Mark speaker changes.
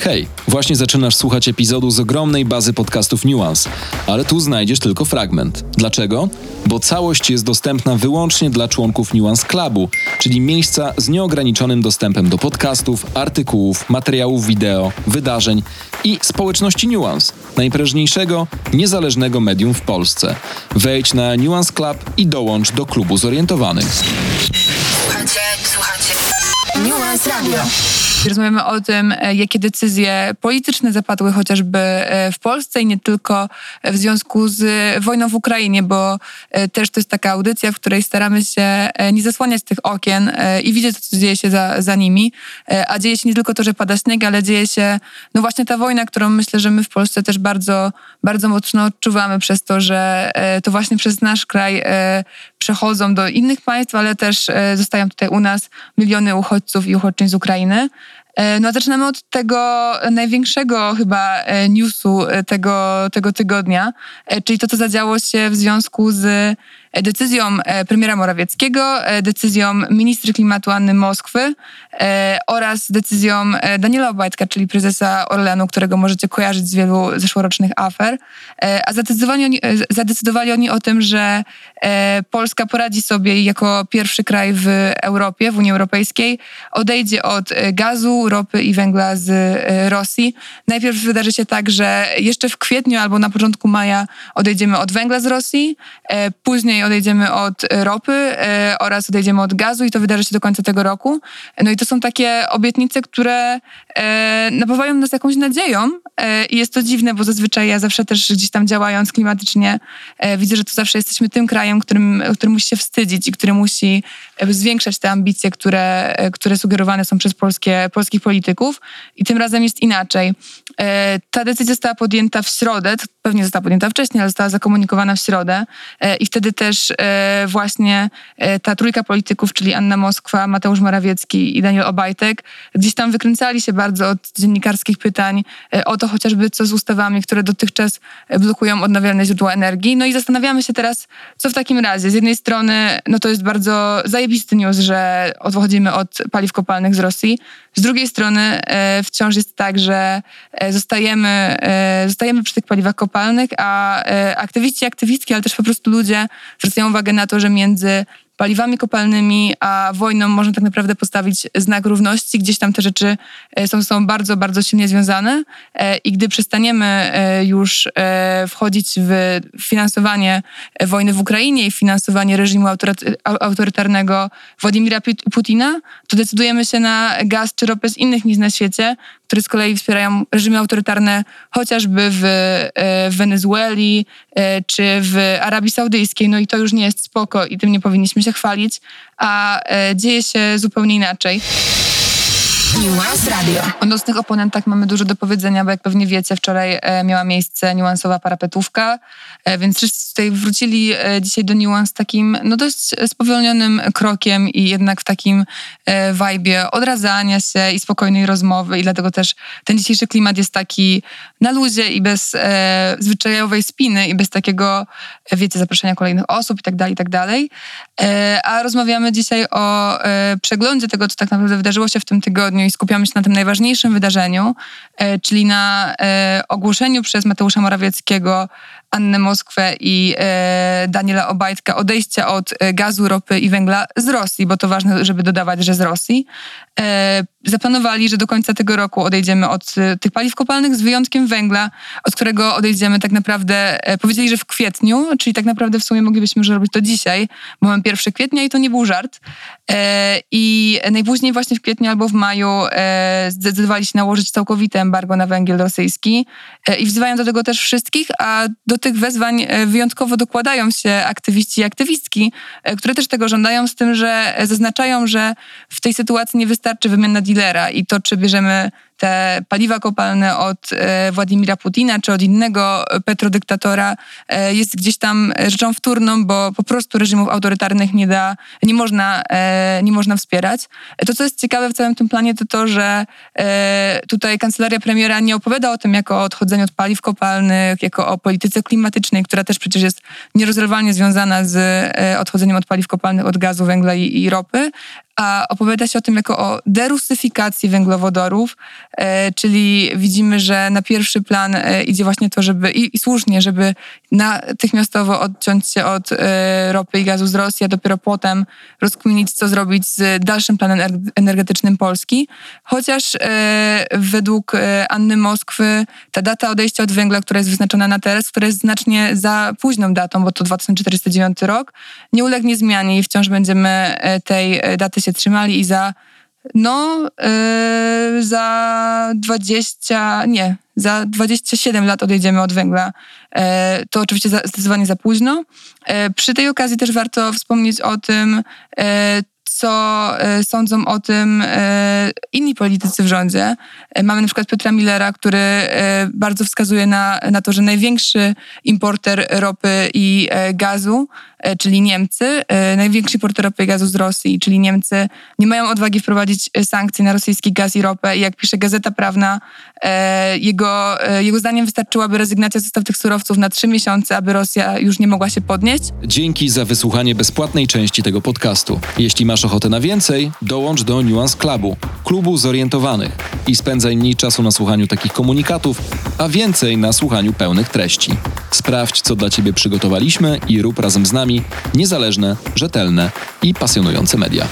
Speaker 1: Hej, właśnie zaczynasz słuchać epizodu z ogromnej bazy podcastów Nuance, ale tu znajdziesz tylko fragment. Dlaczego? Bo całość jest dostępna wyłącznie dla członków Nuance Clubu, czyli miejsca z nieograniczonym dostępem do podcastów, artykułów, materiałów wideo, wydarzeń i społeczności Nuance, najprężniejszego, niezależnego medium w Polsce. Wejdź na Nuance Club i dołącz do klubu zorientowanych.
Speaker 2: Słuchajcie, słuchajcie. Nuance Radio.
Speaker 3: Rozmawiamy o tym, e, jakie decyzje polityczne zapadły chociażby e, w Polsce i nie tylko w związku z wojną w Ukrainie, bo e, też to jest taka audycja, w której staramy się nie zasłaniać tych okien i widzieć, co dzieje się za, za nimi. A dzieje się nie tylko to, że pada śnieg, ale dzieje się no właśnie ta wojna, którą myślę, że my w Polsce też bardzo, bardzo mocno odczuwamy przez to, że to właśnie przez nasz kraj przechodzą do innych państw, ale też zostają tutaj u nas miliony uchodźców i uchodźczyń z Ukrainy. E, no zaczynamy od tego największego chyba e, newsu e, tego, tego tygodnia, czyli to, co zadziało się w związku z decyzją premiera Morawieckiego, decyzją ministry klimatu Anny Moskwy oraz decyzją Daniela Obajtka, czyli prezesa Orlenu, którego możecie kojarzyć z wielu zeszłorocznych afer. A zadecydowali oni, zadecydowali oni o tym, że Polska poradzi sobie jako pierwszy kraj w Europie, w Unii Europejskiej, odejdzie od gazu, ropy i węgla z e, Rosji. Najpierw wydarzy się tak, że jeszcze w kwietniu albo na początku maja odejdziemy od węgla z Rosji, e, później odejdziemy od ropy e, oraz odejdziemy od gazu i to wydarzy się do końca tego roku. No i to są takie obietnice, które napawają nas jakąś nadzieją i jest to dziwne, bo zazwyczaj ja zawsze też gdzieś tam działając klimatycznie widzę, że to zawsze jesteśmy tym krajem, którym, który musi się wstydzić i który musi zwiększać te ambicje, które, które sugerowane są przez polskie, polskich polityków i tym razem jest inaczej. E, ta decyzja została podjęta w środę, pewnie została podjęta wcześniej, ale została zakomunikowana w środę e, i wtedy też e, właśnie ta trójka polityków, czyli Anna Moskwa, Mateusz Morawiecki i Daniel Obajtek, gdzieś tam wykręcali się bardzo od dziennikarskich pytań o to chociażby co z ustawami, które dotychczas blokują odnawialne źródła energii. No i zastanawiamy się teraz, co w takim razie. Z jednej strony, no to jest bardzo zajebisty news, że odchodzimy od paliw kopalnych z Rosji. Z drugiej strony e, wciąż jest tak, że e, zostajemy, e, zostajemy przy tych paliwach kopalnych, a aktywiści, aktywistki, ale też po prostu ludzie zwracają uwagę na to, że między paliwami kopalnymi, a wojną można tak naprawdę postawić znak równości. Gdzieś tam te rzeczy e, są, są bardzo, bardzo silnie związane e, i gdy przestaniemy e, już wchodzić w finansowanie wojny w Ukrainie i finansowanie reżimu autorytarnego Władimira Putina, to decydujemy się na gaz czy ropę z innych miejsc na świecie, które z kolei wspierają reżimy autorytarne chociażby w, w Wenezueli czy w Arabii Saudyjskiej. No i to już nie jest spoko i tym nie powinniśmy się się chwalić, a e, dzieje się zupełnie inaczej.
Speaker 2: Radio.
Speaker 3: O nocnych oponentach mamy dużo do powiedzenia, bo jak pewnie wiecie, wczoraj e, miała miejsce niuansowa parapetówka, e, więc wszyscy tutaj wrócili dzisiaj do niuans takim no dość spowolnionym krokiem i jednak w takim wajbie odradzania się i spokojnej rozmowy i dlatego też ten dzisiejszy klimat jest taki na luzie i bez e, zwyczajowej spiny i bez takiego, wiecie, zaproszenia kolejnych osób i tak dalej, i tak dalej. E, a rozmawiamy dzisiaj o e, przeglądzie tego, co tak naprawdę wydarzyło się w tym tygodniu i skupiamy się na tym najważniejszym wydarzeniu, e, czyli na e, ogłoszeniu przez Mateusza Morawieckiego Annę Moskwę i e, Daniela Obajtka odejścia od gazu, ropy i węgla z Rosji, bo to ważne, żeby dodawać, że z Rosji. Zaplanowali, że do końca tego roku odejdziemy od tych paliw kopalnych z wyjątkiem węgla, od którego odejdziemy tak naprawdę, powiedzieli, że w kwietniu, czyli tak naprawdę w sumie moglibyśmy już robić to dzisiaj, bo mamy 1 kwietnia i to nie był żart. I najpóźniej właśnie w kwietniu albo w maju zdecydowali się nałożyć całkowite embargo na węgiel rosyjski i wzywają do tego też wszystkich, a do tych wezwań e, wyjątkowo dokładają się aktywiści i aktywistki, e, które też tego żądają, z tym, że zaznaczają, że w tej sytuacji nie wystarczy wymiana dealera i to, czy bierzemy te paliwa kopalne od e, Władimira Putina czy od innego petrodyktatora e, jest gdzieś tam rzeczą wtórną, bo po prostu reżimów autorytarnych nie da, nie można, e, nie można wspierać. To, co jest ciekawe w całym tym planie, to to, że tutaj kancelaria premiera nie opowiada o tym jako o odchodzeniu od paliw kopalnych, jako o polityce klimatycznej, która też przecież jest nierozerwalnie związana z odchodzeniem od paliw kopalnych, od gazu, węgla i, i ropy, a opowiada się o tym jako o derusyfikacji węglowodorów, e, czyli widzimy, że na pierwszy plan e, idzie właśnie to, żeby i, i słusznie, żeby natychmiastowo odciąć się od e, ropy i gazu z Rosji, a dopiero potem rozkminić, co zrobić z dalszym planem ener- energetycznym Polski. Chociaż według Anny Moskwy ta data odejścia od węgla, która jest wyznaczona na teraz, która jest znacznie za późną datą, bo to 2409 rok, nie ulegnie zmianie i wciąż będziemy tej daty się trzymali i za no, e, za 20, nie, za 27 lat odejdziemy od węgla. E, to oczywiście za, zdecydowanie za późno. E, przy tej okazji też warto wspomnieć o tym, co sądzą o tym inni politycy w rządzie. Mamy na przykład Piotra Millera, który bardzo wskazuje na, na to, że największy importer ropy i gazu, czyli Niemcy, e, największy importer ropy i gazu z Rosji, czyli Niemcy, nie mają odwagi wprowadzić e, sankcji na rosyjski gaz i ropę. I jak pisze Gazeta Prawna, e, jego, e, jego zdaniem wystarczyłaby rezygnacja z dostaw tych surowców na trzy miesiące, aby Rosja już nie mogła się podnieść.
Speaker 1: Dzięki za wysłuchanie bezpłatnej części tego podcastu. Jeśli masz ochotę na więcej, dołącz do Nuance Clubu, klubu zorientowanych i spędzaj mniej czasu na słuchaniu takich komunikatów, a więcej na słuchaniu pełnych treści. Sprawdź, co dla Ciebie przygotowaliśmy i rób razem z niezależne, rzetelne i pasjonujące media.